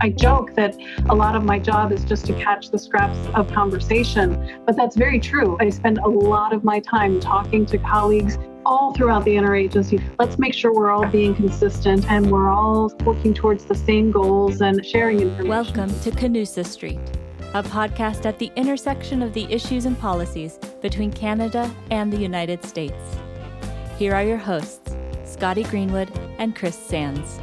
I joke that a lot of my job is just to mm. catch the scraps mm. of conversation, but that's very true. I spend a lot of my time talking to colleagues all throughout the interagency. Let's make sure we're all being consistent and we're all working towards the same goals and sharing information. Welcome to Canusa Street, a podcast at the intersection of the issues and policies between Canada and the United States. Here are your hosts, Scotty Greenwood and Chris Sands.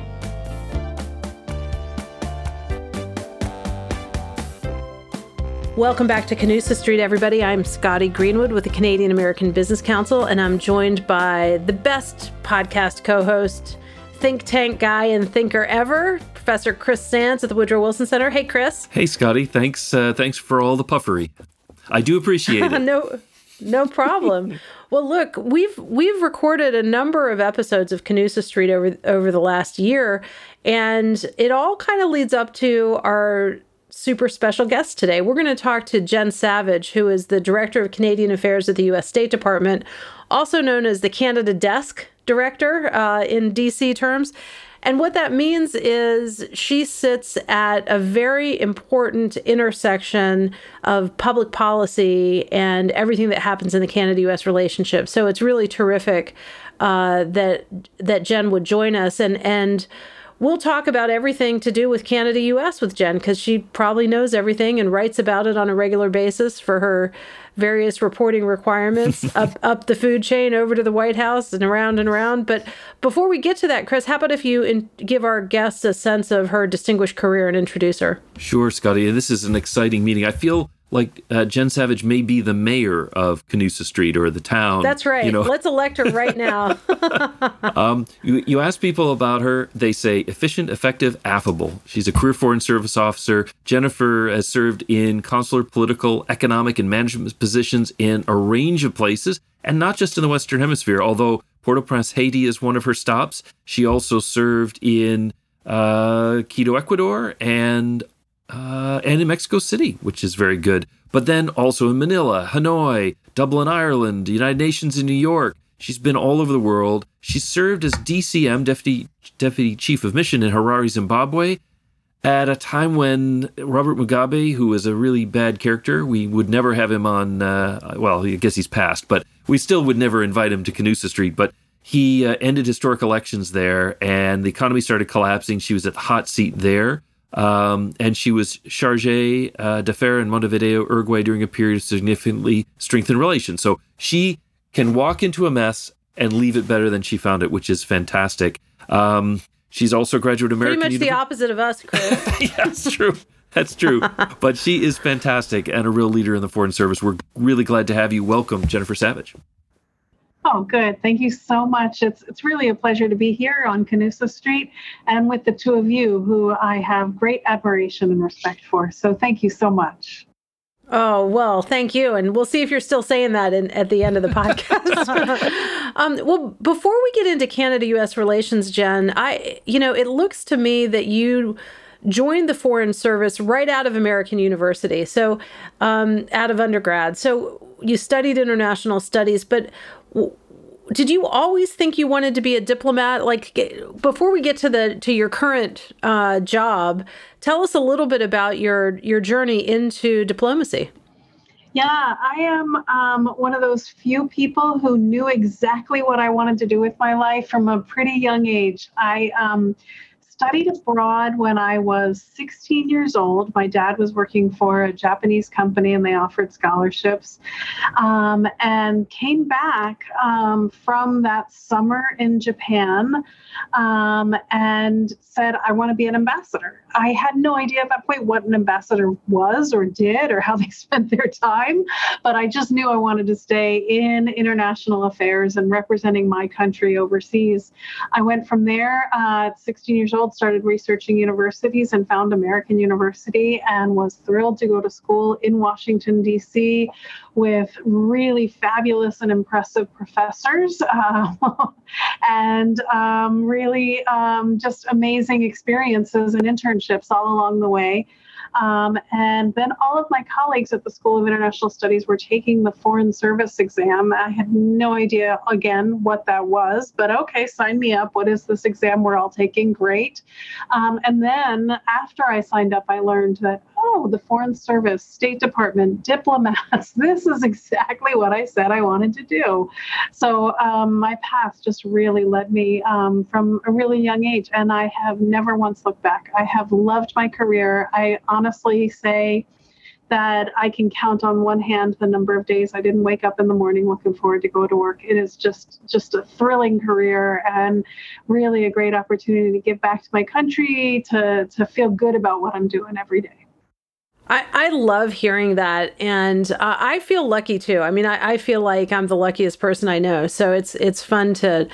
Welcome back to Canusa Street, everybody. I'm Scotty Greenwood with the Canadian American Business Council, and I'm joined by the best podcast co host, think tank guy, and thinker ever, Professor Chris Sands at the Woodrow Wilson Center. Hey, Chris. Hey, Scotty. Thanks. Uh, thanks for all the puffery. I do appreciate it. no, no problem. well, look, we've we've recorded a number of episodes of Canusa Street over over the last year, and it all kind of leads up to our super special guest today. We're going to talk to Jen Savage, who is the Director of Canadian Affairs at the U.S. State Department, also known as the Canada Desk Director uh, in DC terms. And what that means is she sits at a very important intersection of public policy and everything that happens in the Canada US relationship. So it's really terrific uh, that that Jen would join us and and we'll talk about everything to do with Canada US with Jen because she probably knows everything and writes about it on a regular basis for her various reporting requirements up up the food chain over to the White House and around and around. But before we get to that, Chris, how about if you in, give our guests a sense of her distinguished career and introduce her? Sure, Scotty. This is an exciting meeting. I feel like uh, Jen Savage may be the mayor of Canusa Street or the town. That's right. You know? Let's elect her right now. um, you, you ask people about her, they say efficient, effective, affable. She's a career foreign service officer. Jennifer has served in consular, political, economic, and management positions in a range of places, and not just in the Western Hemisphere. Although Port-au-Prince, Haiti is one of her stops, she also served in uh, Quito, Ecuador, and uh, and in Mexico City, which is very good. But then also in Manila, Hanoi, Dublin, Ireland, United Nations in New York. She's been all over the world. She served as DCM, Deputy, Deputy Chief of Mission in Harare, Zimbabwe, at a time when Robert Mugabe, who was a really bad character, we would never have him on, uh, well, I guess he's passed, but we still would never invite him to Canusa Street. But he uh, ended historic elections there, and the economy started collapsing. She was at the hot seat there. Um, and she was charge uh, d'affaires in Montevideo, Uruguay during a period of significantly strengthened relations. So she can walk into a mess and leave it better than she found it, which is fantastic. Um, she's also a graduate American. Pretty much the opposite of us, Chris. yeah, that's true. That's true. but she is fantastic and a real leader in the Foreign Service. We're really glad to have you. Welcome, Jennifer Savage. Oh, good. Thank you so much. It's it's really a pleasure to be here on Canusa Street and with the two of you who I have great admiration and respect for. So thank you so much. Oh, well, thank you. And we'll see if you're still saying that in, at the end of the podcast. um, well, before we get into Canada US relations, Jen, I, you know, it looks to me that you joined the Foreign Service right out of American University, so um, out of undergrad. So you studied international studies, but did you always think you wanted to be a diplomat? Like before we get to the to your current uh, job tell us a little bit about your your journey into diplomacy. Yeah i am um, one of those few people who knew exactly what i wanted to do with my life from a pretty young age. I um, studied abroad when I was 16 years old. My dad was working for a Japanese company and they offered scholarships. Um, and came back um, from that summer in Japan um, and said, I want to be an ambassador. I had no idea at that point what an ambassador was or did or how they spent their time, but I just knew I wanted to stay in international affairs and representing my country overseas. I went from there uh, at 16 years old, started researching universities and found American University and was thrilled to go to school in Washington, D.C. with really fabulous and impressive professors uh, and um, really um, just amazing experiences and internships all along the way. Um, and then all of my colleagues at the School of International Studies were taking the Foreign Service exam. I had no idea, again, what that was, but okay, sign me up. What is this exam we're all taking? Great. Um, and then after I signed up, I learned that, oh, the Foreign Service, State Department, diplomats, this is exactly what I said I wanted to do. So um, my path just really led me um, from a really young age, and I have never once looked back. I have loved my career. I honestly say, that I can count on one hand the number of days I didn't wake up in the morning looking forward to go to work. It is just just a thrilling career and really a great opportunity to give back to my country, to to feel good about what I'm doing every day. I, I love hearing that, and uh, I feel lucky too. I mean, I, I feel like I'm the luckiest person I know, so it's it's fun to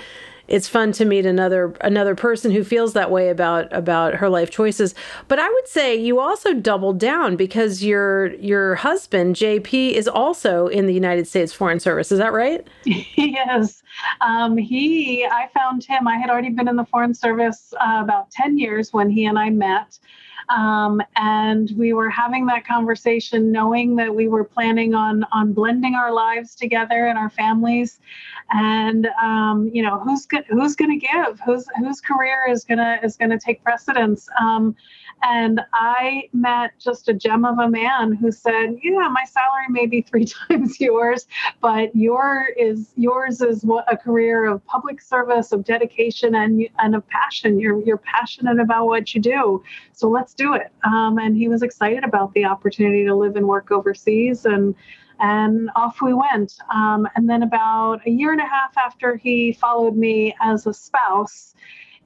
it's fun to meet another another person who feels that way about about her life choices. But I would say you also doubled down because your your husband JP is also in the United States Foreign Service. Is that right? yes, um, he. I found him. I had already been in the Foreign Service uh, about ten years when he and I met. Um, and we were having that conversation knowing that we were planning on on blending our lives together and our families. And um, you know who's go- who's going to give? Whose whose career is going to is going to take precedence? Um, and I met just a gem of a man who said, "Yeah, my salary may be three times yours, but your is yours is a career of public service, of dedication, and and of passion. You're you're passionate about what you do, so let's do it." Um, and he was excited about the opportunity to live and work overseas, and and off we went. Um, and then about a year and a half after he followed me as a spouse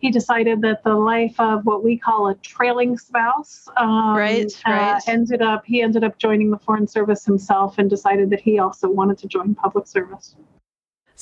he decided that the life of what we call a trailing spouse um, right, right. Uh, ended up he ended up joining the foreign service himself and decided that he also wanted to join public service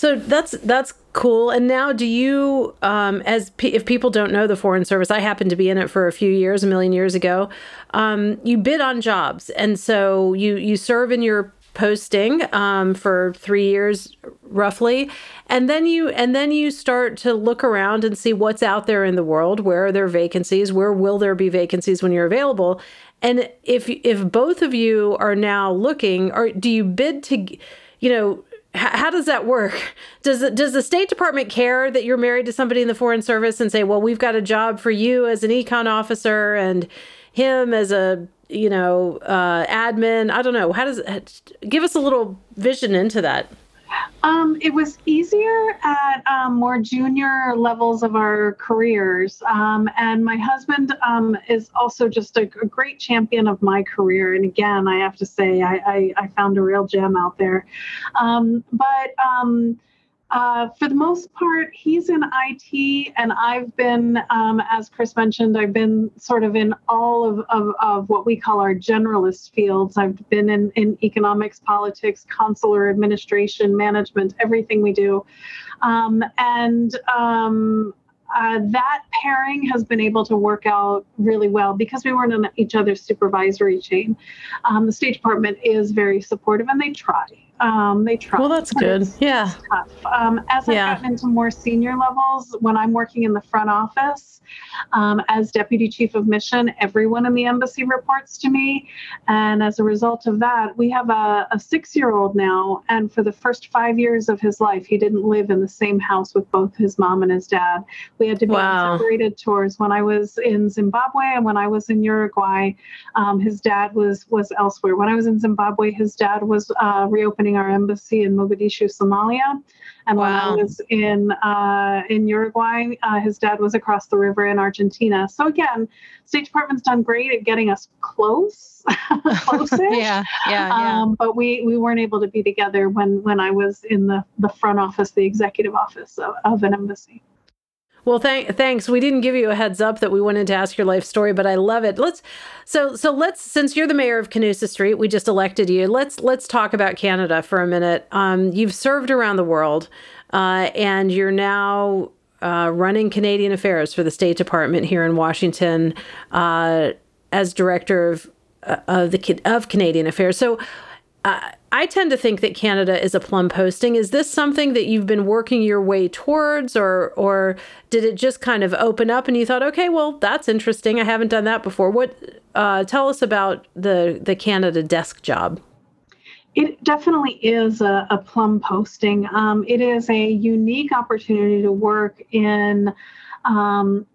so that's that's cool. And now do you um, as if people don't know the foreign service i happened to be in it for a few years a million years ago um, you bid on jobs. And so you you serve in your posting um, for three years roughly. And then you and then you start to look around and see what's out there in the world. Where are there vacancies? Where will there be vacancies when you're available? And if if both of you are now looking or do you bid to you know how does that work? Does does the State Department care that you're married to somebody in the Foreign Service and say, "Well, we've got a job for you as an econ officer and him as a you know, uh, admin? I don't know. How does give us a little vision into that? Um, it was easier at um, more junior levels of our careers. Um, and my husband um, is also just a, a, great champion of my career. And again, I have to say, I, I, I found a real gem out there. Um, but um, uh, for the most part, he's in IT, and I've been, um, as Chris mentioned, I've been sort of in all of, of, of, what we call our generalist fields. I've been in, in economics, politics, consular administration, management, everything we do. Um, and um, uh, that pairing has been able to work out really well because we weren't in each other's supervisory chain. Um, the State Department is very supportive and they try. Um, they try. Well, that's good. Yeah. Um, as I've yeah. gotten into more senior levels, when I'm working in the front office um, as deputy chief of mission, everyone in the embassy reports to me. And as a result of that, we have a, a six year old now. And for the first five years of his life, he didn't live in the same house with both his mom and his dad. We had to be wow. on separated tours. When I was in Zimbabwe and when I was in Uruguay, um, his dad was was elsewhere. When I was in Zimbabwe, his dad was uh, reopening our embassy in Mogadishu, Somalia. And wow. when I was in uh, in Uruguay, uh, his dad was across the river in Argentina. So again, State Department's done great at getting us close, close yeah, yeah, yeah. Um, but we we weren't able to be together when when I was in the the front office, the executive office of, of an embassy. Well, thank, thanks. We didn't give you a heads up that we wanted to ask your life story, but I love it. Let's so so let's since you're the mayor of Canusa Street, we just elected you. Let's let's talk about Canada for a minute. Um, you've served around the world, uh, and you're now uh, running Canadian affairs for the State Department here in Washington uh, as director of uh, of the of Canadian affairs. So uh, I tend to think that Canada is a plum posting. Is this something that you've been working your way towards, or or did it just kind of open up and you thought, okay, well, that's interesting. I haven't done that before. What? Uh, tell us about the the Canada desk job. It definitely is a, a plum posting. Um, it is a unique opportunity to work in um,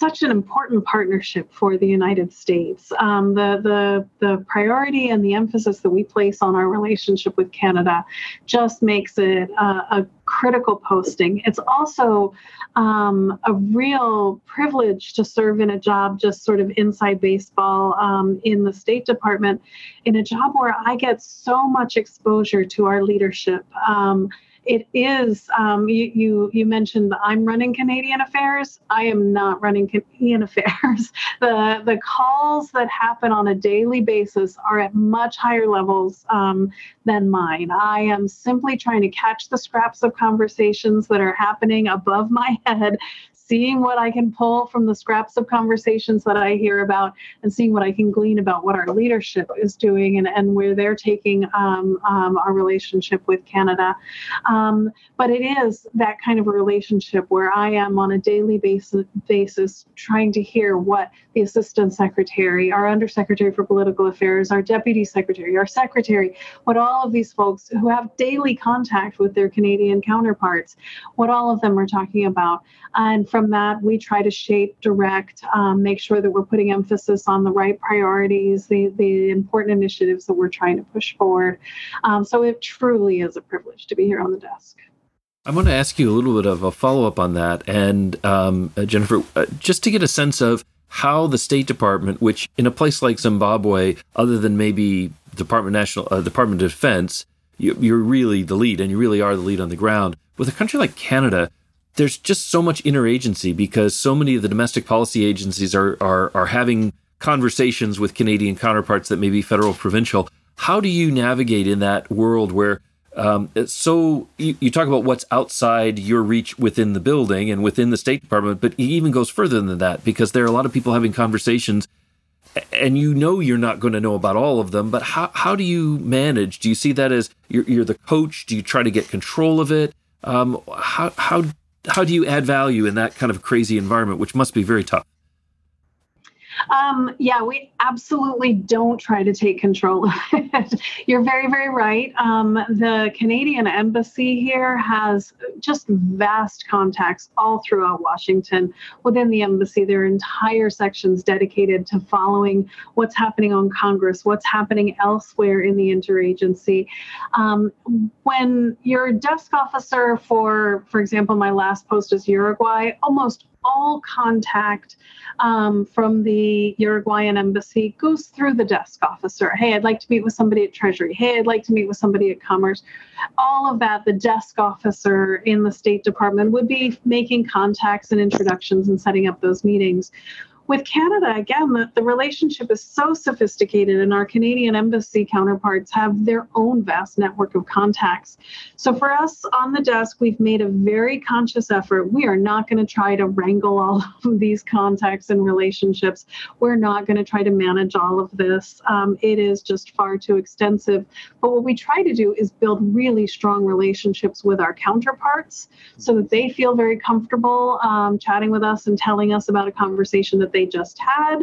such an important partnership for the United States. Um, the, the, the priority and the emphasis that we place on our relationship with Canada just makes it a, a critical posting. It's also um, a real privilege to serve in a job just sort of inside baseball um, in the State Department, in a job where I get so much exposure to our leadership. Um, it is um, you, you you mentioned i'm running canadian affairs. I am not running canadian affairs. The the calls that happen on a daily basis are at much higher levels um, than mine. I am simply trying to catch the scraps of conversations that are happening above my head seeing what I can pull from the scraps of conversations that I hear about and seeing what I can glean about what our leadership is doing and, and where they're taking um, um, our relationship with Canada. Um, but it is that kind of a relationship where I am on a daily basis, basis trying to hear what the Assistant Secretary, our Undersecretary for Political Affairs, our Deputy Secretary, our Secretary, what all of these folks who have daily contact with their Canadian counterparts, what all of them are talking about. And from from that, we try to shape, direct, um, make sure that we're putting emphasis on the right priorities, the, the important initiatives that we're trying to push forward. Um, so it truly is a privilege to be here on the desk. I want to ask you a little bit of a follow up on that. And um, uh, Jennifer, uh, just to get a sense of how the State Department, which in a place like Zimbabwe, other than maybe Department National uh, Department of Defense, you, you're really the lead, and you really are the lead on the ground. With a country like Canada, there's just so much interagency because so many of the domestic policy agencies are are are having conversations with Canadian counterparts that may be federal provincial. How do you navigate in that world where um, so you, you, talk about what's outside your reach within the building and within the State Department, but it even goes further than that because there are a lot of people having conversations and you know you're not going to know about all of them, but how, how do you manage? Do you see that as you're, you're the coach? Do you try to get control of it? Um, how, how how do you add value in that kind of crazy environment, which must be very tough? Um, yeah, we absolutely don't try to take control of it. You're very, very right. Um, the Canadian embassy here has just vast contacts all throughout Washington. Within the embassy, there are entire sections dedicated to following what's happening on Congress, what's happening elsewhere in the interagency. Um, when your desk officer for, for example, my last post is Uruguay, almost all contact um, from the Uruguayan embassy goes through the desk officer. Hey, I'd like to meet with somebody at Treasury. Hey, I'd like to meet with somebody at Commerce. All of that, the desk officer in the State Department would be making contacts and introductions and setting up those meetings with Canada, again, the, the relationship is so sophisticated, and our Canadian embassy counterparts have their own vast network of contacts. So for us on the desk, we've made a very conscious effort. We are not going to try to wrangle all of these contacts and relationships. We're not going to try to manage all of this. Um, it is just far too extensive. But what we try to do is build really strong relationships with our counterparts so that they feel very comfortable um, chatting with us and telling us about a conversation that they they just had.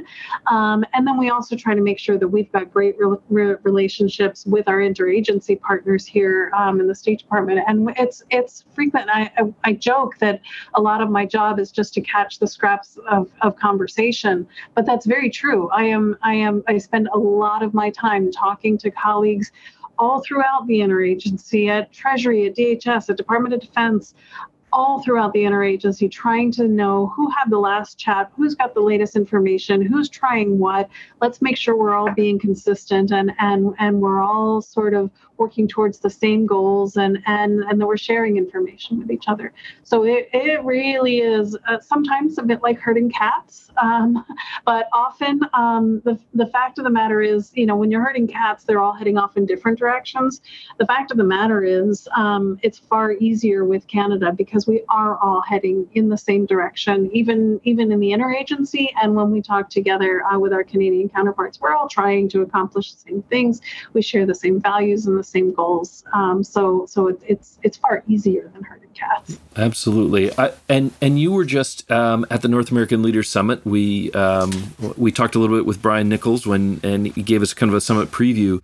Um, and then we also try to make sure that we've got great re- re- relationships with our interagency partners here um, in the State Department. And it's it's frequent. I, I, I, joke that a lot of my job is just to catch the scraps of, of conversation, but that's very true. I am I am I spend a lot of my time talking to colleagues all throughout the interagency at Treasury, at DHS, at Department of Defense, all throughout the interagency trying to know who had the last chat, who's got the latest information, who's trying what. Let's make sure we're all being consistent and and and we're all sort of working towards the same goals and and and that we're sharing information with each other. So it, it really is uh, sometimes a bit like herding cats, um, but often um, the the fact of the matter is, you know, when you're herding cats, they're all heading off in different directions. The fact of the matter is, um, it's far easier with Canada because because we are all heading in the same direction, even even in the interagency. And when we talk together uh, with our Canadian counterparts, we're all trying to accomplish the same things. We share the same values and the same goals. Um, so so it, it's it's far easier than herded cats. Absolutely. I, and and you were just um, at the North American Leaders Summit. We um, we talked a little bit with Brian Nichols when and he gave us kind of a summit preview.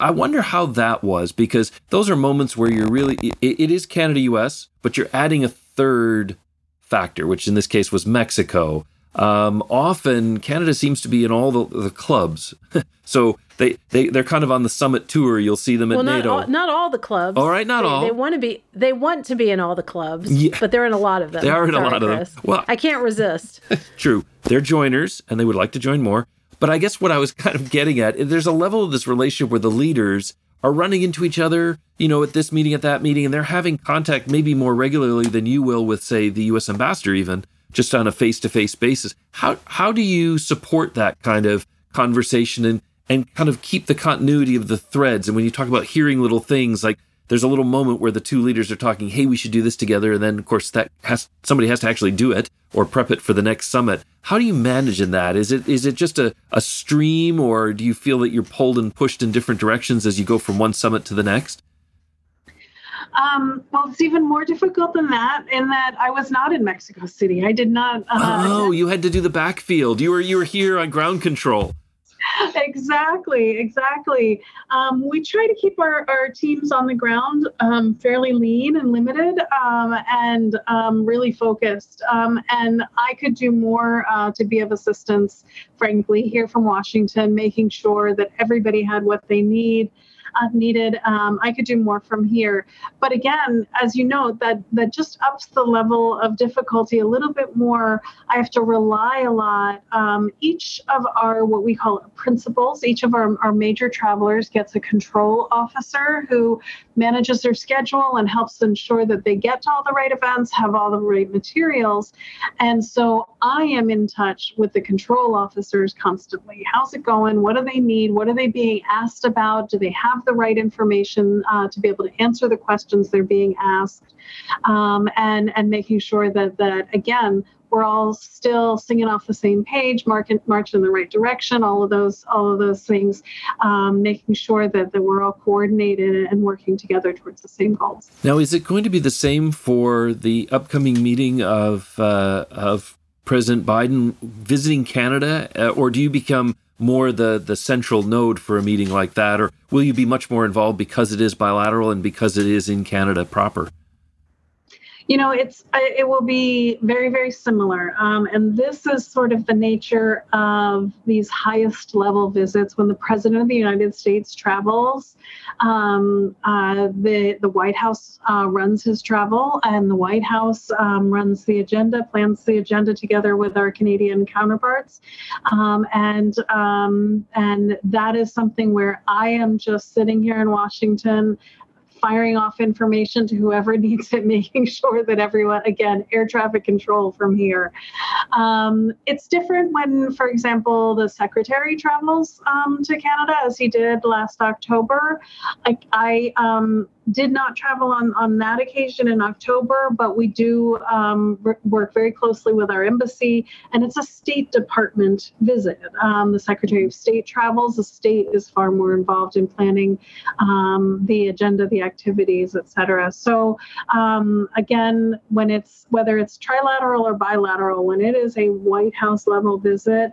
I wonder how that was because those are moments where you're really, it, it is Canada US, but you're adding a third factor, which in this case was Mexico. Um, often Canada seems to be in all the, the clubs. so they, they, they're kind of on the summit tour. You'll see them at well, not NATO. All, not all the clubs. All right, not they, all. They want to be. They want to be in all the clubs, yeah. but they're in a lot of them. They are in Sorry, a lot Chris. of them. Well, I can't resist. true. They're joiners, and they would like to join more. But I guess what I was kind of getting at, there's a level of this relationship where the leaders are running into each other, you know, at this meeting, at that meeting, and they're having contact maybe more regularly than you will with, say, the U.S. ambassador, even just on a face-to-face basis. How how do you support that kind of conversation and and kind of keep the continuity of the threads? And when you talk about hearing little things like there's a little moment where the two leaders are talking, "Hey, we should do this together," and then of course that has somebody has to actually do it or prep it for the next summit. How do you manage in that? Is it is it just a, a stream, or do you feel that you're pulled and pushed in different directions as you go from one summit to the next? Um, well, it's even more difficult than that in that I was not in Mexico City. I did not. Uh, oh, you had to do the backfield. You were you were here on ground control exactly, exactly. Um, we try to keep our, our teams on the ground um, fairly lean and limited um, and um, really focused. Um, and I could do more uh, to be of assistance, frankly, here from Washington, making sure that everybody had what they need uh, needed. Um, I could do more from here. But again, as you know, that that just ups the level of difficulty a little bit more. I have to rely a lot. Um, each of our what we call principals, each of our, our major travelers gets a control officer who manages their schedule and helps ensure that they get to all the right events, have all the right materials. And so I am in touch with the control officers constantly. How's it going? What do they need? What are they being asked about? Do they have the right information uh, to be able to answer the questions they're being asked? Um, and and making sure that that again we're all still singing off the same page, marching, marching in the right direction, all of those, all of those things, um, making sure that, that we're all coordinated and working together towards the same goals. Now, is it going to be the same for the upcoming meeting of uh, of President Biden visiting Canada, uh, or do you become more the the central node for a meeting like that, or will you be much more involved because it is bilateral and because it is in Canada proper? You know it's it will be very very similar. Um, and this is sort of the nature of these highest level visits. When the president of the united states travels um, uh, the the white house uh, runs his travel and the white house um, runs the agenda plans the agenda together with our canadian counterparts. Um, and um, and that is something where i am just sitting here in washington firing off information to whoever needs it, making sure that everyone, again, air traffic control from here. Um, it's different when, for example, the secretary travels um, to Canada, as he did last October. I, I um, did not travel on, on that occasion in October, but we do um, work very closely with our embassy, and it's a State Department visit. Um, the Secretary of State travels. The state is far more involved in planning um, the agenda, the activities, et cetera. So um, again, when it's whether it's trilateral or bilateral, when it is a White House level visit,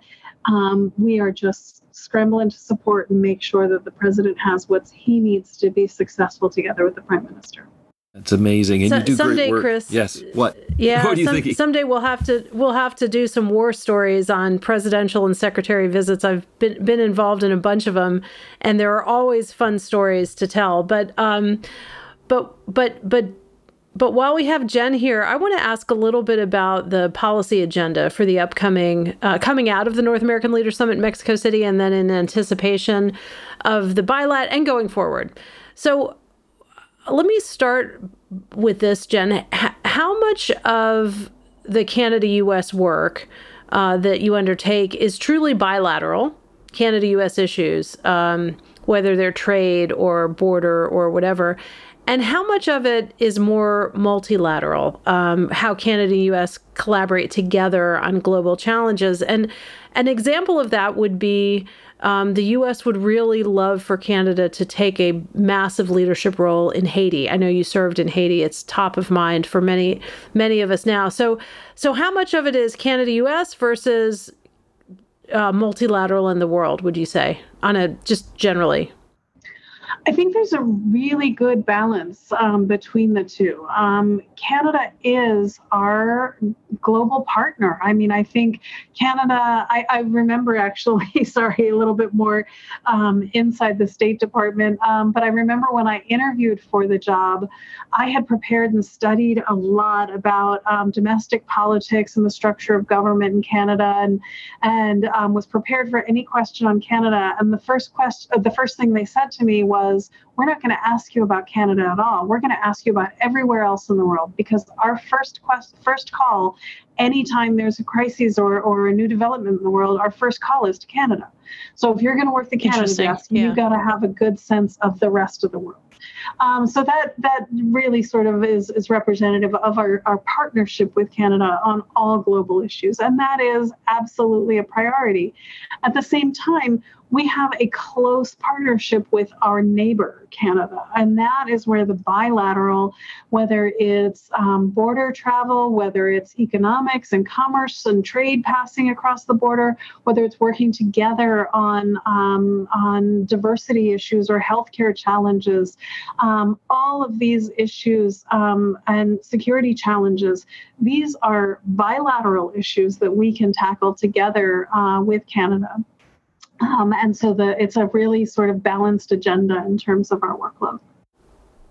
um, we are just scrambling to support and make sure that the president has what he needs to be successful together with the prime minister. That's amazing, and so, you do someday, great work. Chris. Yes. What? Yeah. What are you some, thinking? Someday we'll have to we'll have to do some war stories on presidential and secretary visits. I've been been involved in a bunch of them, and there are always fun stories to tell. But um, but but but but while we have Jen here, I want to ask a little bit about the policy agenda for the upcoming, uh, coming out of the North American Leaders Summit in Mexico City, and then in anticipation of the bilat and going forward. So let me start with this, Jen. How much of the Canada US work uh, that you undertake is truly bilateral, Canada US issues, um, whether they're trade or border or whatever? And how much of it is more multilateral? Um, how Canada and U.S. collaborate together on global challenges, and an example of that would be um, the U.S. would really love for Canada to take a massive leadership role in Haiti. I know you served in Haiti; it's top of mind for many many of us now. So, so how much of it is Canada-U.S. versus uh, multilateral in the world? Would you say on a just generally? I think there's a really good balance um, between the two. Um, Canada is our global partner. I mean, I think Canada, I, I remember actually, sorry, a little bit more um, inside the State Department, um, but I remember when I interviewed for the job, I had prepared and studied a lot about um, domestic politics and the structure of government in Canada and, and um, was prepared for any question on Canada. And the first question, the first thing they said to me was, was we're not going to ask you about Canada at all. We're going to ask you about everywhere else in the world because our first quest, first call, anytime there's a crisis or, or a new development in the world, our first call is to Canada. So if you're going to work the Canada desk, yeah. you've got to have a good sense of the rest of the world. Um, so that that really sort of is, is representative of our, our partnership with Canada on all global issues. And that is absolutely a priority. At the same time, we have a close partnership with our neighbor, Canada. And that is where the bilateral, whether it's um, border travel, whether it's economics and commerce and trade passing across the border, whether it's working together on, um, on diversity issues or healthcare challenges, um, all of these issues um, and security challenges, these are bilateral issues that we can tackle together uh, with Canada. Um, and so the it's a really sort of balanced agenda in terms of our workload.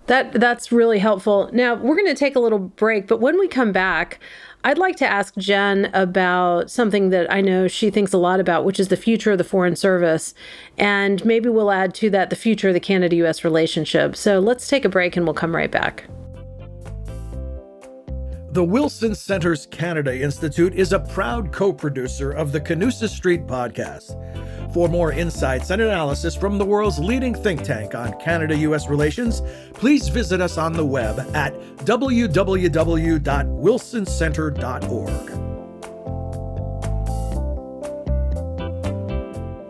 That that's really helpful. Now we're going to take a little break, but when we come back, I'd like to ask Jen about something that I know she thinks a lot about, which is the future of the Foreign Service. And maybe we'll add to that the future of the Canada US relationship. So let's take a break and we'll come right back. The Wilson Centers Canada Institute is a proud co producer of the Canusa Street podcast. For more insights and analysis from the world's leading think tank on Canada US relations, please visit us on the web at www.wilsoncenter.org.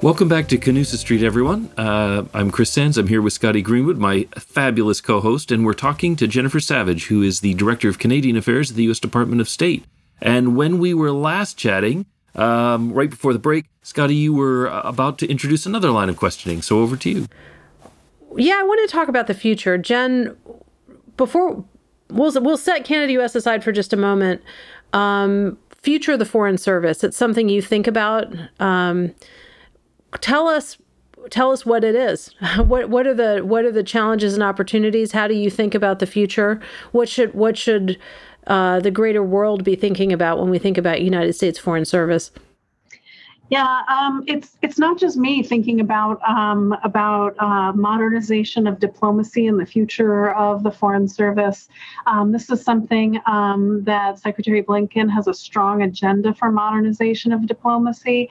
Welcome back to Canusa Street, everyone. Uh, I'm Chris Sands. I'm here with Scotty Greenwood, my fabulous co host, and we're talking to Jennifer Savage, who is the Director of Canadian Affairs at the U.S. Department of State. And when we were last chatting, um, right before the break, Scotty, you were about to introduce another line of questioning. So over to you. Yeah, I want to talk about the future. Jen, before we'll, we'll set Canada US aside for just a moment. Um, future of the Foreign Service, it's something you think about. Um, tell us tell us what it is. what what are the what are the challenges and opportunities? How do you think about the future? What should what should uh, the greater world be thinking about when we think about United States Foreign Service? Yeah, um, it's it's not just me thinking about um, about uh, modernization of diplomacy and the future of the Foreign Service. Um, this is something um, that Secretary Blinken has a strong agenda for modernization of diplomacy.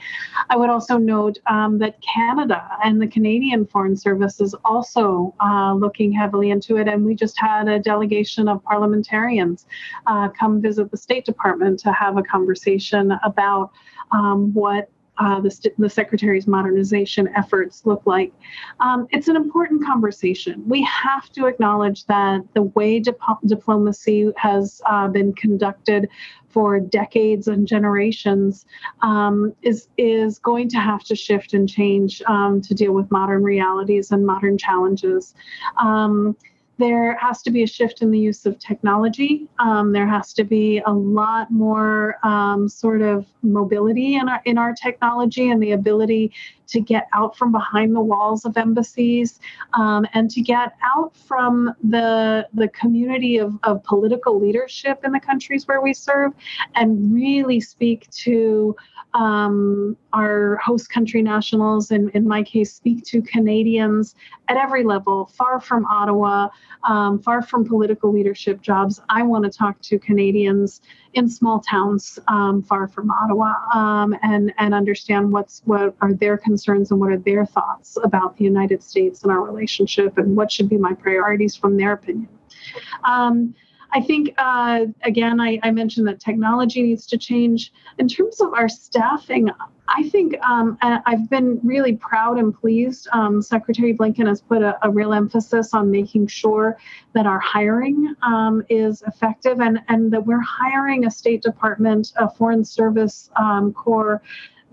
I would also note um, that Canada and the Canadian Foreign Service is also uh, looking heavily into it, and we just had a delegation of parliamentarians uh, come visit the State Department to have a conversation about um, what uh, the, the secretary's modernization efforts look like. Um, it's an important conversation. We have to acknowledge that the way dip- diplomacy has uh, been conducted for decades and generations um, is is going to have to shift and change um, to deal with modern realities and modern challenges. Um, there has to be a shift in the use of technology. Um, there has to be a lot more um, sort of mobility in our in our technology and the ability to get out from behind the walls of embassies um, and to get out from the the community of, of political leadership in the countries where we serve and really speak to um, our host country nationals, and in my case, speak to Canadians at every level, far from Ottawa, um, far from political leadership jobs. I want to talk to Canadians in small towns um, far from Ottawa um, and and understand what's what are their concerns and what are their thoughts about the United States and our relationship and what should be my priorities from their opinion. Um, I think, uh, again, I, I, mentioned that technology needs to change. In terms of our staffing, I think um, I've been really proud and pleased. Um, Secretary Blinken has put a, a, real emphasis on making sure that our hiring um, is effective and, and that we're hiring a State Department, a Foreign Service um, Corps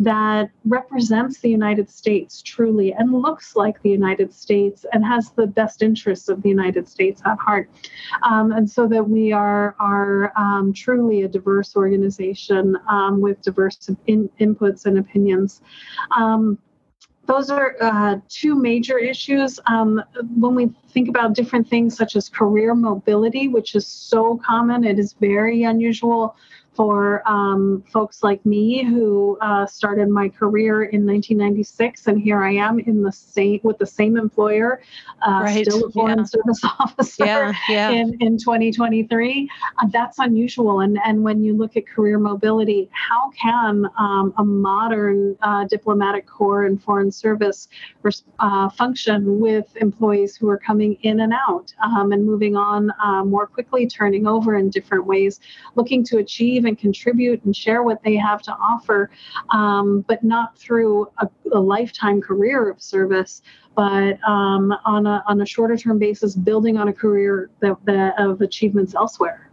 that represents the United States truly and looks like the United States and has the best interests of the United States at heart. Um, and so that we are, are um, truly a diverse organization um, with diverse in, inputs and opinions. Um, those are uh, two major issues. Um, when we think about different things such as career mobility, which is so common, it is very unusual for um, folks like me who uh, started my career in 1996, and here I am in the same with the same employer, uh, right. still a foreign yeah. service officer yeah, yeah. In, in 2023. Uh, that's unusual, and and when you look at career mobility, how can um, a modern uh, diplomatic corps and foreign service uh, function with employees who are coming in and out um, and moving on uh, more quickly, turning over in different ways, looking to achieve and contribute and share what they have to offer, um, but not through a, a, lifetime career of service, but um, on, a, on a shorter term basis, building on a career that, that of achievements elsewhere.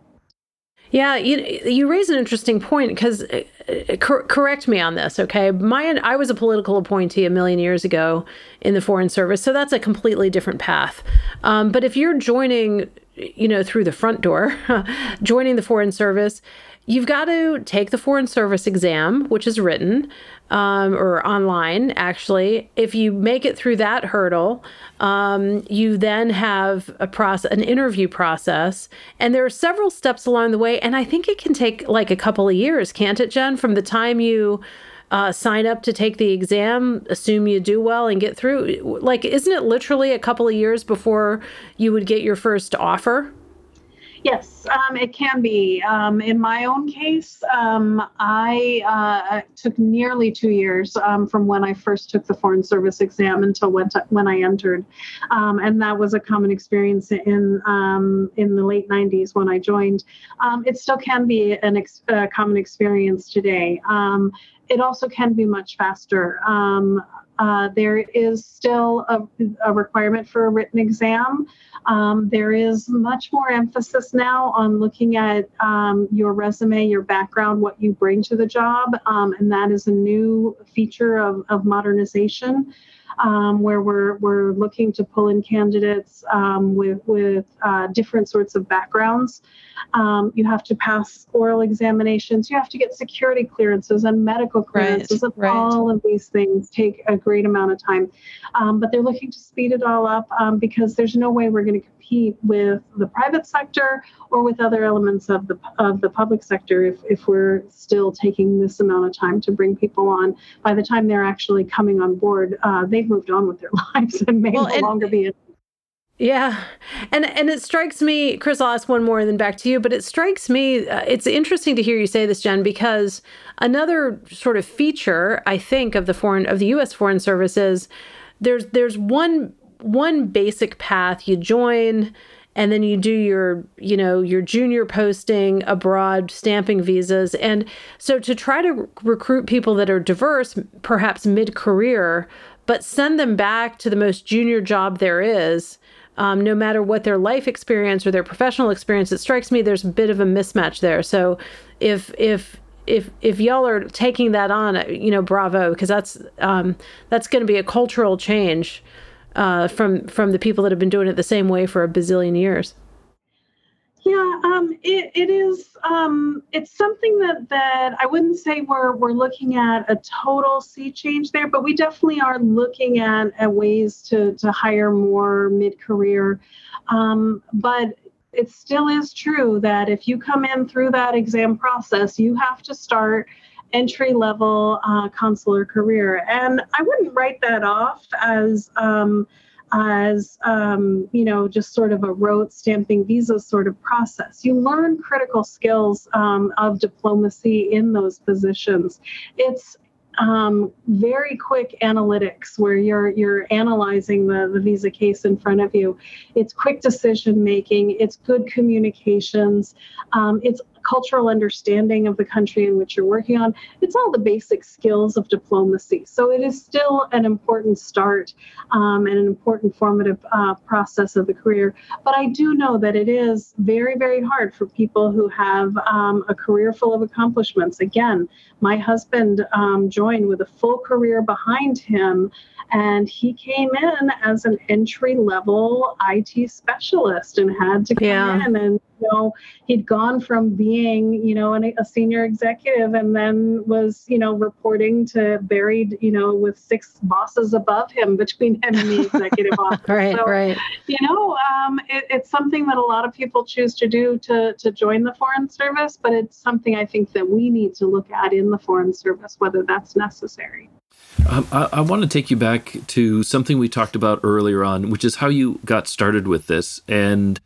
Yeah, you you raise an interesting point because uh, uh, cor- correct me on this, okay? My I was a political appointee a million years ago in the foreign service, so that's a completely different path. Um, but if you're joining, you know, through the front door, joining the foreign service, you've got to take the foreign service exam which is written um, or online actually. If you make it through that hurdle um, you then have a process an interview process. And there are several steps along the way and i think it can take like a couple of years can't it jen from the time you uh, sign up to take the exam, assume you do well and get through. Like, isn't it literally a couple of years before you would get your first offer? Yes, um, it can be. Um, in my own case, um, I uh, took nearly two years um, from when I first took the Foreign Service exam until when, when I entered, um, and that was a common experience in um, in the late '90s when I joined. it still can be an ex- a common experience today. It also can be much faster. Uh, there is still a, a, requirement for a written exam. Um, there is much more emphasis now on looking at um, your resume, your background, what you bring to the job, um, and that is a new feature of, of modernization um, where we're, we're looking to pull in candidates um, with, with uh, different sorts of backgrounds. Um, you have to pass oral examinations, you have to get security clearances and medical clearances, right, and right. all of these things take a great amount of time. Um, but they're looking to speed it all up um, because there's no way we're going to compete with the private sector or with other elements of the of the public sector if, if we're still taking this amount of time to bring people on. By the time they're actually coming on board, uh, they've moved on with their lives and may well, no and, longer be in yeah. And and it strikes me, Chris, I'll ask one more and then back to you, but it strikes me, uh, it's interesting to hear you say this, Jen, because another sort of feature, I think, of the foreign of the US Foreign Service is there's there's one one basic path you join and then you do your you know your junior posting abroad stamping visas. And so to try to recruit people that are diverse perhaps mid-career but send them back to the most junior job there is um, no matter what their life experience or their professional experience it strikes me there's a bit of a mismatch there. So if if if if y'all are taking that on you know bravo because that's um, that's going to be a cultural change uh, from from the people that have been doing it the same way for a bazillion years. Yeah, um, it, it is. Um, it's something that that I wouldn't say we're we're looking at a total sea change there, but we definitely are looking at, at ways to to hire more mid career. Um, but it still is true that if you come in through that exam process, you have to start entry level uh, consular career. And I wouldn't write that off as um, as um, you know just sort of a rote stamping visa sort of process you learn critical skills um, of diplomacy in those positions it's um, very quick analytics where you're you're analyzing the, the visa case in front of you. It's quick decision making. It's good communications. Um, it's cultural understanding of the country in which you're working on. It's all the basic skills of diplomacy. So it is still an important start um, and an important formative uh, process of the career. But I do know that it is very, very hard for people who have um, a career full of accomplishments. Again, my husband um, joined with a full career behind him and he came in as an entry level IT specialist and had to come yeah. in and you know he'd gone from being you know an, a senior executive and then was you know reporting to buried you know with six bosses above him between him and the executive office. Right so, right. you know um, it, it's something that a lot of people choose to do to to join the foreign service but it's something i think that we need to look at in the foreign service whether that's necessary. Um, I, I, want to take you back to something we talked about earlier on, which is how you got started with this, and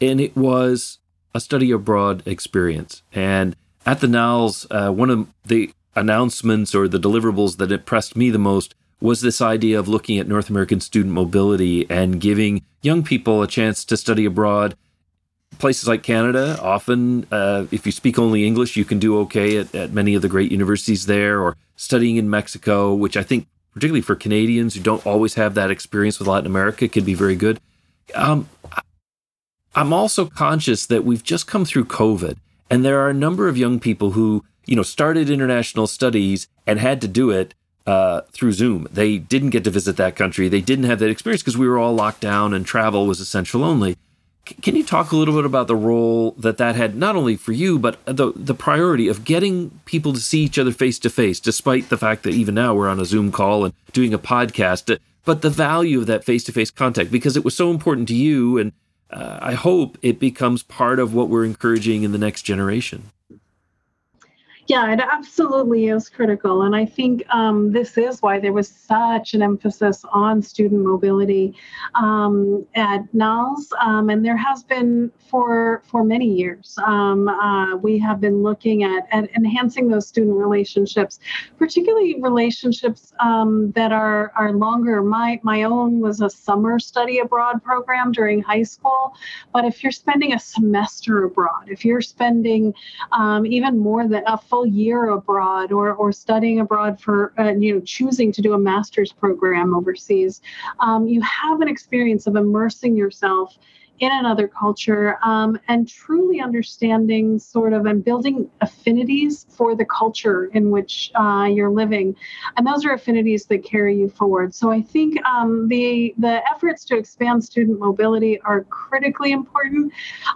and it was a study abroad experience. And at the NALS, uh, one of the announcements or the deliverables that impressed me the most was this idea of looking at North American student mobility and giving young people a chance to study abroad. Places like Canada, often, uh, if you speak only English, you can do okay at, at many of the great universities there, or studying in Mexico, which I think, particularly for Canadians who don't always have that experience with Latin America, can be very good. Um, I'm also conscious that we've just come through COVID, and there are a number of young people who, you know, started international studies and had to do it uh, through Zoom. They didn't get to visit that country. They didn't have that experience because we were all locked down and travel was essential only. Can you talk a little bit about the role that that had, not only for you, but the the priority of getting people to see each other face to face, despite the fact that even now we're on a Zoom call and doing a podcast, but the value of that face to face contact because it was so important to you, and uh, I hope it becomes part of what we're encouraging in the next generation. Yeah, it absolutely is critical. And I think um, this is why there was such an emphasis on student mobility um, at NALS. Um, and there has been for, for many years. Um, uh, we have been looking at, at enhancing those student relationships, particularly relationships um, that are, are longer. My, my own was a summer study abroad program during high school. But if you're spending a semester abroad, if you're spending um, even more than a full year abroad or, or studying abroad for, uh, you know, choosing to do a master's program overseas, um, you have an experience of immersing yourself in another culture um, and truly understanding sort of and building affinities for the culture in which uh, you're living. And those are affinities that carry you forward. So i think um, the the efforts to expand student mobility are critically important.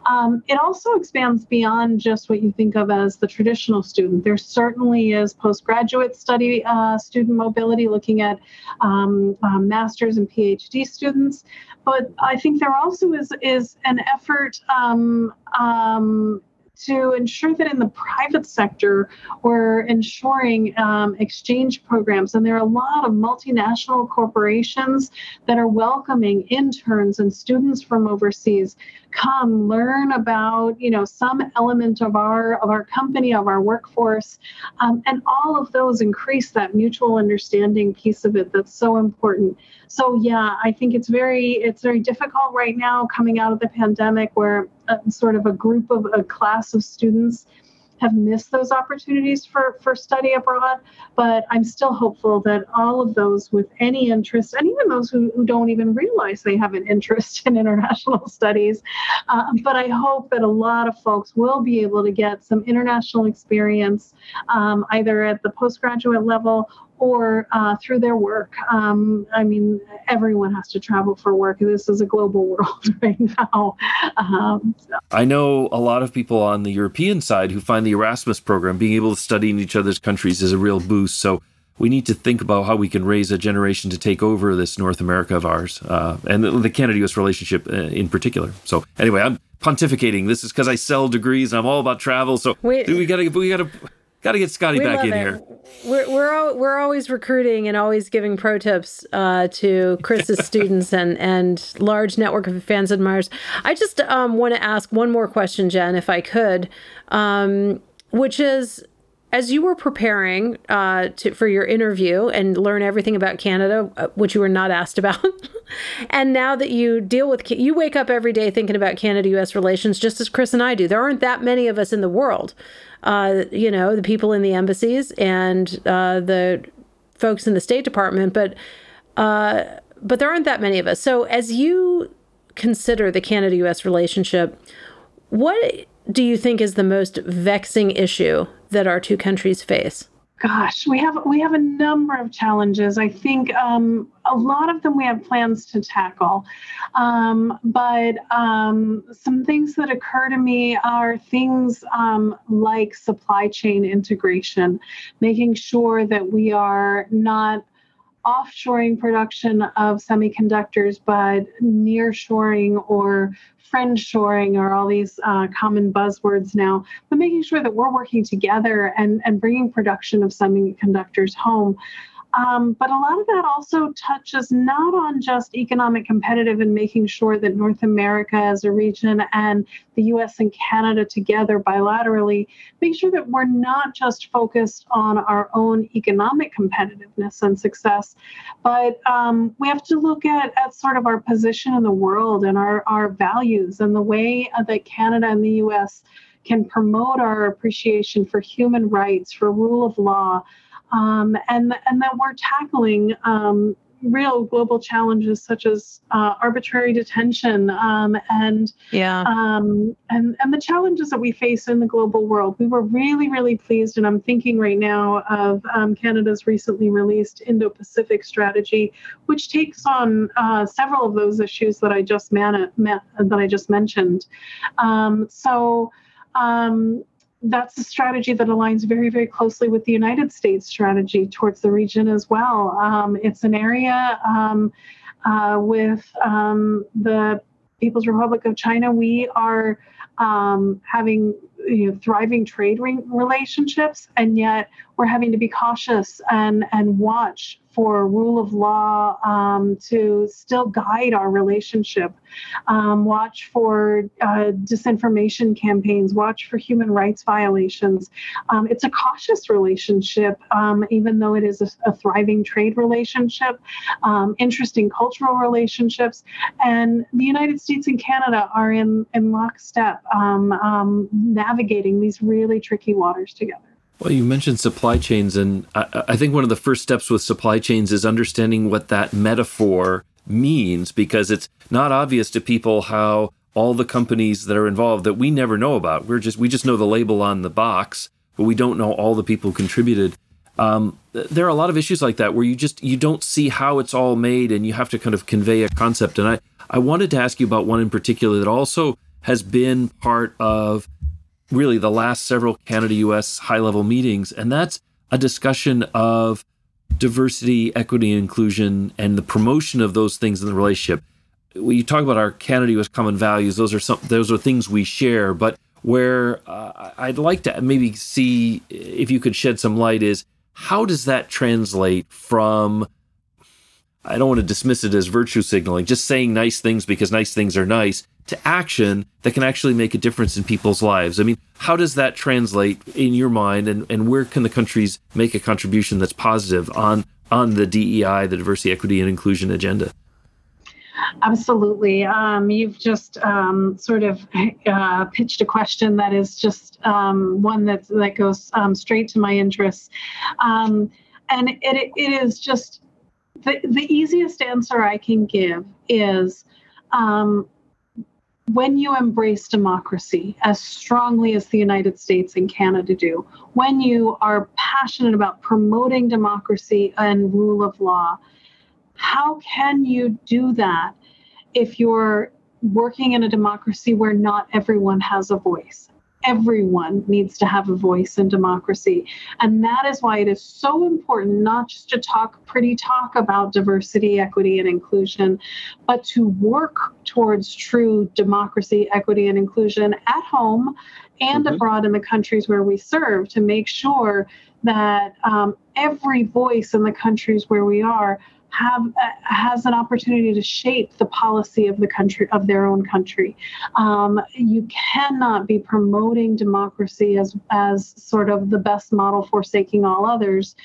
Um, it also expands beyond just what you think of as the traditional student. There certainly is postgraduate study uh, student mobility looking at um, uh, masters and phd students. But I think there also is is an effort um, um, to ensure that in the private sector we're ensuring um, exchange programs. And there are a lot of multinational corporations that are welcoming interns and students from overseas. Come learn about you know some element of our of our company of our workforce. Um, and all of those increase that mutual understanding piece of it that's so important. So yeah i think it's very it's very difficult right now coming out of the pandemic where uh, sort of a group of a class of students have missed those opportunities for, for study abroad. But I'm still hopeful that all of those with any interest, and even those who, who don't even realize they have an interest in international studies, uh, but I hope that a lot of folks will be able to get some international experience um, either at the postgraduate level or uh, through their work. Um, I mean, everyone has to travel for work. This is a global world right now. Um, so. I know a lot of people on the European side who find the Erasmus program, being able to study in each other's countries, is a real boost. So we need to think about how we can raise a generation to take over this North America of ours uh, and the, the Canada-U.S. relationship uh, in particular. So anyway, I'm pontificating. This is because I sell degrees and I'm all about travel. So we, we gotta we gotta Got to get Scotty We back in it. here. We're we're al- we're always recruiting and always giving pro tips uh, to Chris's students and and large network of fans and admirers. I just um, want to ask one more question, Jen, if I could, um, which is. As you were preparing uh, to, for your interview and learn everything about Canada, uh, which you were not asked about, and now that you deal with, you wake up every day thinking about Canada-U.S. relations, just as Chris and I do. There aren't that many of us in the world uh, you know, the people in the embassies and uh, the folks in the State Department, but uh, but there aren't that many of us. So as you consider the Canada-U.S. relationship, what do you think is the most vexing issue that our two countries face? Gosh, we have we have a number of challenges. I think um, a lot of them we have plans to tackle, um, but um, some things that occur to me are things um, like supply chain integration, making sure that we are not offshoring production of semiconductors, but nearshoring or friendshoring or all these uh, common buzzwords now, but making sure that we're working together and, and bringing production of semiconductors home. Um, but a lot of that also touches not on just economic competitive and making sure that North America as a region and the US and Canada together bilaterally make sure that we're not just focused on our own economic competitiveness and success, but um, we have to look at, at sort of our position in the world and our, our values and the way that Canada and the US can promote our appreciation for human rights, for rule of law, um, and and that we're tackling um, real global challenges such as uh, arbitrary detention um, and Yeah. um, and and the challenges that we face in the global world. We were really really pleased, and I'm thinking right now of um, Canada's recently released Indo-Pacific strategy, which takes on uh, several of those issues that I just man- ma- that I just mentioned. Um, so. Um, that's a strategy that aligns very, very closely with the United States strategy towards the region as well. Um, it's an area um, uh, with um, the People's Republic of China. We are um, having you know, thriving trade re- relationships, and yet we're having to be cautious and and watch for rule of law um, to still guide our relationship. Um, watch for uh, disinformation campaigns. Watch for human rights violations. Um, it's a cautious relationship, um, even though it is a, a thriving trade relationship. Um, interesting cultural relationships, and the United States and Canada are in in lockstep, um, um, navigating these really tricky waters together. Well, you mentioned supply chains, and I, I think one of the first steps with supply chains is understanding what that metaphor means because it's not obvious to people how all the companies that are involved that we never know about. We're just we just know the label on the box, but we don't know all the people who contributed. Um, there are a lot of issues like that where you just you don't see how it's all made, and you have to kind of convey a concept. And I I wanted to ask you about one in particular that also has been part of really the last several Canada US high level meetings, and that's a discussion of diversity, equity, and inclusion, and the promotion of those things in the relationship. When you talk about our Canada US common values, those are some those are things we share, but where uh, I'd like to maybe see if you could shed some light is how does that translate from I don't want to dismiss it as virtue signaling, just saying nice things because nice things are nice, to action that can actually make a difference in people's lives. I mean, how does that translate in your mind, and, and where can the countries make a contribution that's positive on on the DEI, the diversity, equity, and inclusion agenda? Absolutely. Um, you've just um, sort of uh, pitched a question that is just um, one that that goes um, straight to my interests, um, and it, it is just the the easiest answer I can give is um, when you embrace democracy as strongly as the United States and Canada do, when you are passionate about promoting democracy and rule of law, how can you do that if you're working in a democracy where not everyone has a voice? Everyone needs to have a voice in democracy. And that is why it is so important not just to talk pretty talk about diversity, equity, and inclusion, but to work towards true democracy, equity, and inclusion at home and mm-hmm. abroad in the countries where we serve to make sure that um, every voice in the countries where we are have uh, has an opportunity to shape the policy of the country of their own country. Um, you cannot be promoting democracy as as sort of the best model forsaking all others,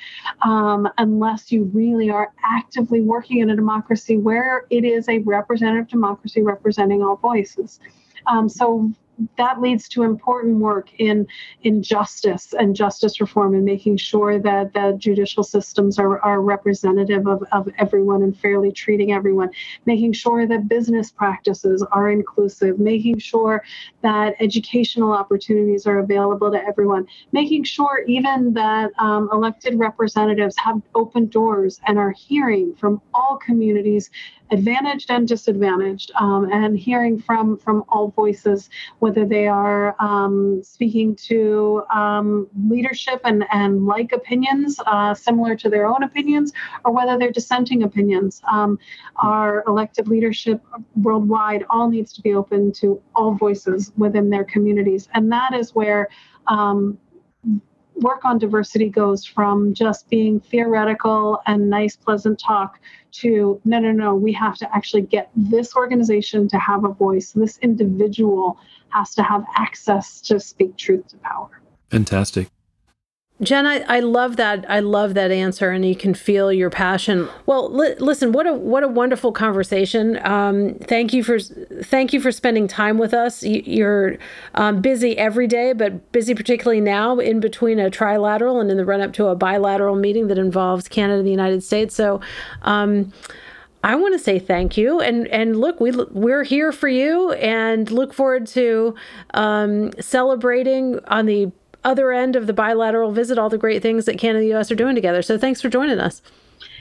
um, unless you really are actively working in a democracy where it is a representative democracy representing all voices. Um, so that leads to important work in in justice and justice reform and making sure that the judicial systems are, are representative of, of everyone and fairly treating everyone. Making sure that business practices are inclusive. Making sure that educational opportunities are available to everyone. Making sure even that um, elected representatives have open doors and are hearing from all communities advantaged and disadvantaged, um, and hearing from from all voices, whether they are um, speaking to um, leadership and and like opinions uh, similar to their own opinions, or whether they're dissenting opinions. Um, our elected leadership worldwide all needs to be open to all voices within their communities, and that is where um, work on diversity goes from just being theoretical and nice, pleasant talk to no, no, no, we have to actually get this organization to have a voice. This individual has to have access to speak truth to power. Fantastic. Jen, I, I love that. I love that answer, and you can feel your passion. Well, li- listen, what a what a wonderful conversation. Um, thank you for thank you for spending time with us. You're um, busy every day, but busy particularly now in between a trilateral and in the run up to a bilateral meeting that involves Canada and the United States. So. Um, I want to say thank you, and and look, we we're here for you, and look forward to um, celebrating on the other end of the bilateral visit all the great things that Canada and the U.S. are doing together. So thanks for joining us.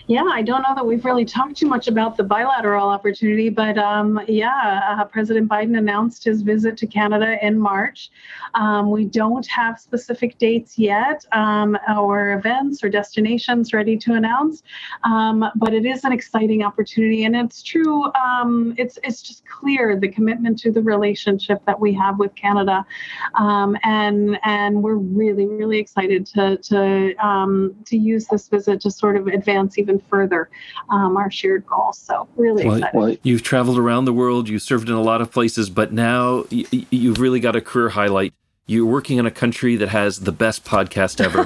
Yeah, I don't know that we've really talked too much about the bilateral opportunity, but um, yeah, uh, President Biden announced his visit to Canada in March. Um, we don't have specific dates yet um, or events or destinations ready to announce, um, but it is an exciting opportunity, and it's true. Um, it's it's just clear the commitment to the relationship that we have with Canada, um, and and we're really really excited to to to use this visit to sort of advance even even further um, our shared goals. So really well, excited. Well, you've traveled around the world, you've served in a lot of places, but now y- you've really got a career highlight. You're working in a country that has the best podcast ever.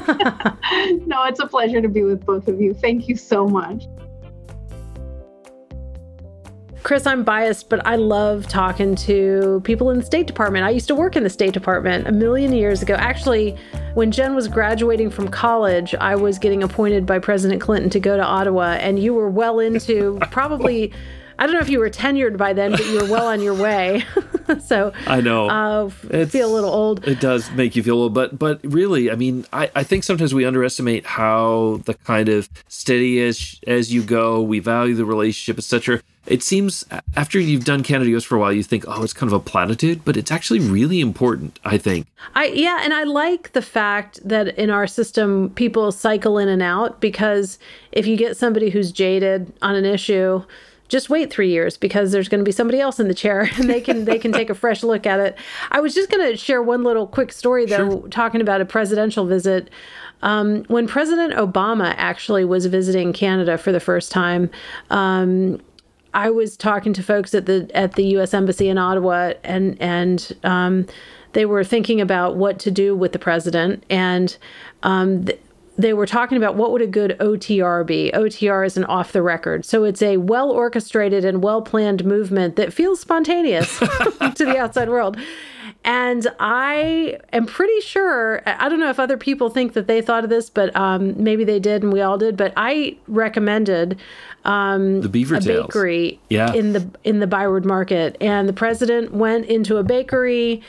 no, it's a pleasure to be with both of you. Thank you so much. Chris, I'm biased, but I love talking to people in the State Department. I used to work in the State Department a million years ago. Actually, when Jen was graduating from college, I was getting appointed by President Clinton to go to Ottawa, and you were well into probably. I don't know if you were tenured by then, but you were well on your way. so I know. Uh, feel a little old. It does make you feel old, but but really, I mean, I, I think sometimes we underestimate how the kind of steady as as you go, we value the relationship, etc it seems after you've done Canada US for a while, you think, oh, it's kind of a platitude, but it's actually really important, I think. I yeah, and I like the fact that in our system people cycle in and out because if you get somebody who's jaded on an issue, just wait three years because there's going to be somebody else in the chair and they can they can take a fresh look at it. I was just going to share one little quick story though, sure. talking about a presidential visit. Um, when President Obama actually was visiting Canada for the first time, um, I was talking to folks at the at the U.S. Embassy in Ottawa, and and um, they were thinking about what to do with the president, and um, th- they were talking about what would a good OTR be. OTR is an off the record, so it's a well orchestrated and well planned movement that feels spontaneous to the outside world. And I am pretty sure, I don't know if other people think that they thought of this, but um, maybe they did and we all did, but I recommended um, the Beaver a Tails. bakery yeah. in the in the Byward Market. And the president went into a bakery.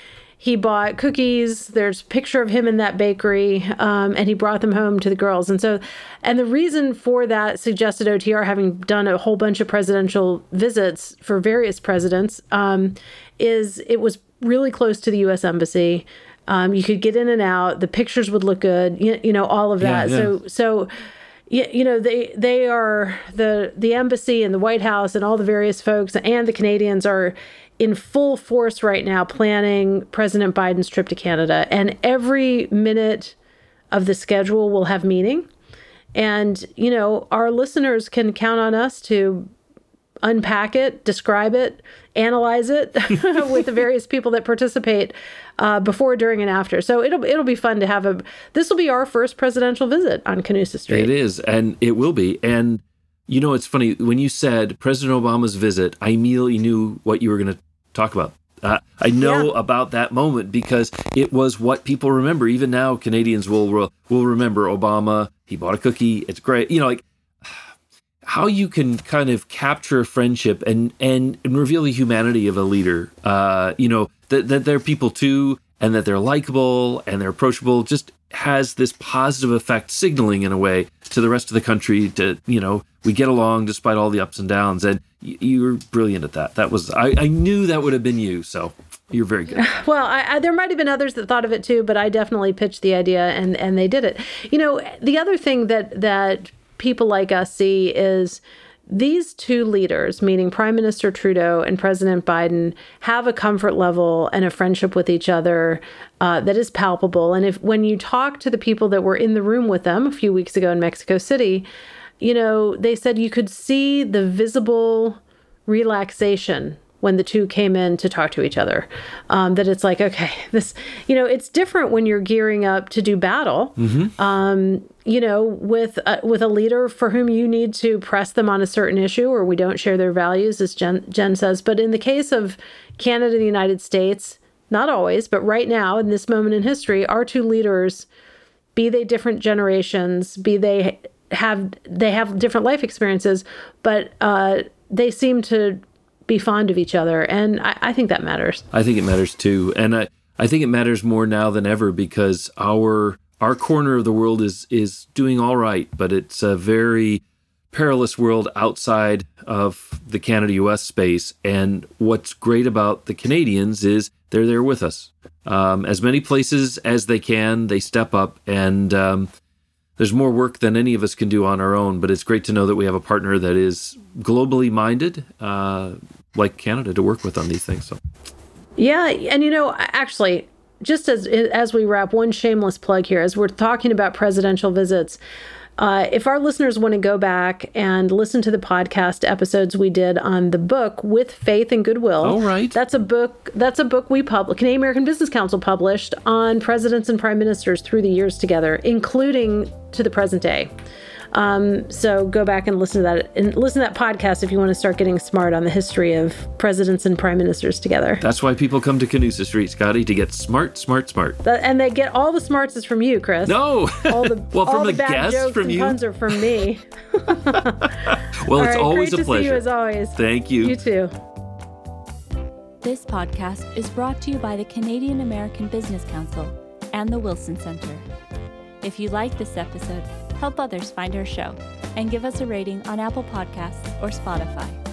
He bought cookies. There's a picture of him in that bakery, um, and he brought them home to the girls. And so, and the reason for that suggested OTR, having done a whole bunch of presidential visits for various presidents, um, is it was really close to the U.S. Embassy. Um, you could get in and out. The pictures would look good. You, you know all of that. Yeah, yeah. So so you, you know they they are the the embassy and the White House and all the various folks and the Canadians are in full force right now planning President Biden's trip to Canada and every minute of the schedule will have meaning and you know our listeners can count on us to unpack it, describe it, analyze it with the various people that participate uh, before, during, and after. So it'll it'll be fun to have a. This will be our first presidential visit on Canusa Street. It is, and it will be. And you know, it's funny when you said President Obama's visit. I immediately knew what you were going to talk about. Uh, I know Yeah. about that moment because it was what people remember. Even now, Canadians will will will remember Obama. He bought a cookie. It's great. You know, like how you can kind of capture a friendship and and, and reveal the humanity of a leader. Uh, you know that that they're people too, and that they're likable and they're approachable. Just has this positive effect, signaling in a way to the rest of the country to you know we get along despite all the ups and downs. And you were brilliant at that. That was I, I knew that would have been you. So you're very good. Well, I, I, there might have been others that thought of it too, but I definitely pitched the idea, and and they did it. You know, the other thing that that people like us see is these two leaders, meaning Prime Minister Trudeau and President Biden, have a comfort level and a friendship with each other uh, that is palpable. And if when you talk to the people that were in the room with them a few weeks ago in Mexico City, you know, they said you could see the visible relaxation when the two came in to talk to each other. Um, that it's like, okay, this, you know, it's different when you're gearing up to do battle. Um, you know, with a, with a leader for whom you need to press them on a certain issue, or we don't share their values, as Jen, Jen says. But in the case of Canada and the United States, not always, but right now in this moment in history, our two leaders be they different generations, be they have they have different life experiences, but uh, they seem to be fond of each other, and I, I think that matters. I think it matters too, and I I think it matters more now than ever because our our corner of the world is is doing all right, but it's a very perilous world outside of the Canada US space. And what's great about the Canadians is they're there with us. Um, as many places as they can, they step up, and um, there's more work than any of us can do on our own. But it's great to know that we have a partner that is globally minded, uh, like Canada, to work with on these things. So. Yeah, and you know, actually, just as as we wrap, one shameless plug here, as we're talking about presidential visits. Uh, if our listeners want to go back and listen to the podcast episodes we did on the book with faith and goodwill All right. that's a book that's a book we published canadian american business council published on presidents and prime ministers through the years together including to the present day um, so go back and listen to that and listen to that podcast if you want to start getting smart on the history of presidents and prime ministers together That's why people come to Canusa Street, Scotty, to get smart, smart, smart. That- and they get all the smarts is from you, Chris. No, All the well, all from the the, bad guests, jokes from and you. puns are from me. Well, All it's right, always great a to see you pleasure. as always. Thank you. You too. This podcast is brought to you by the Canadian American Business Council and the Wilson Center. If you like this episode, help others find our show and give us a rating on Apple Podcasts or Spotify.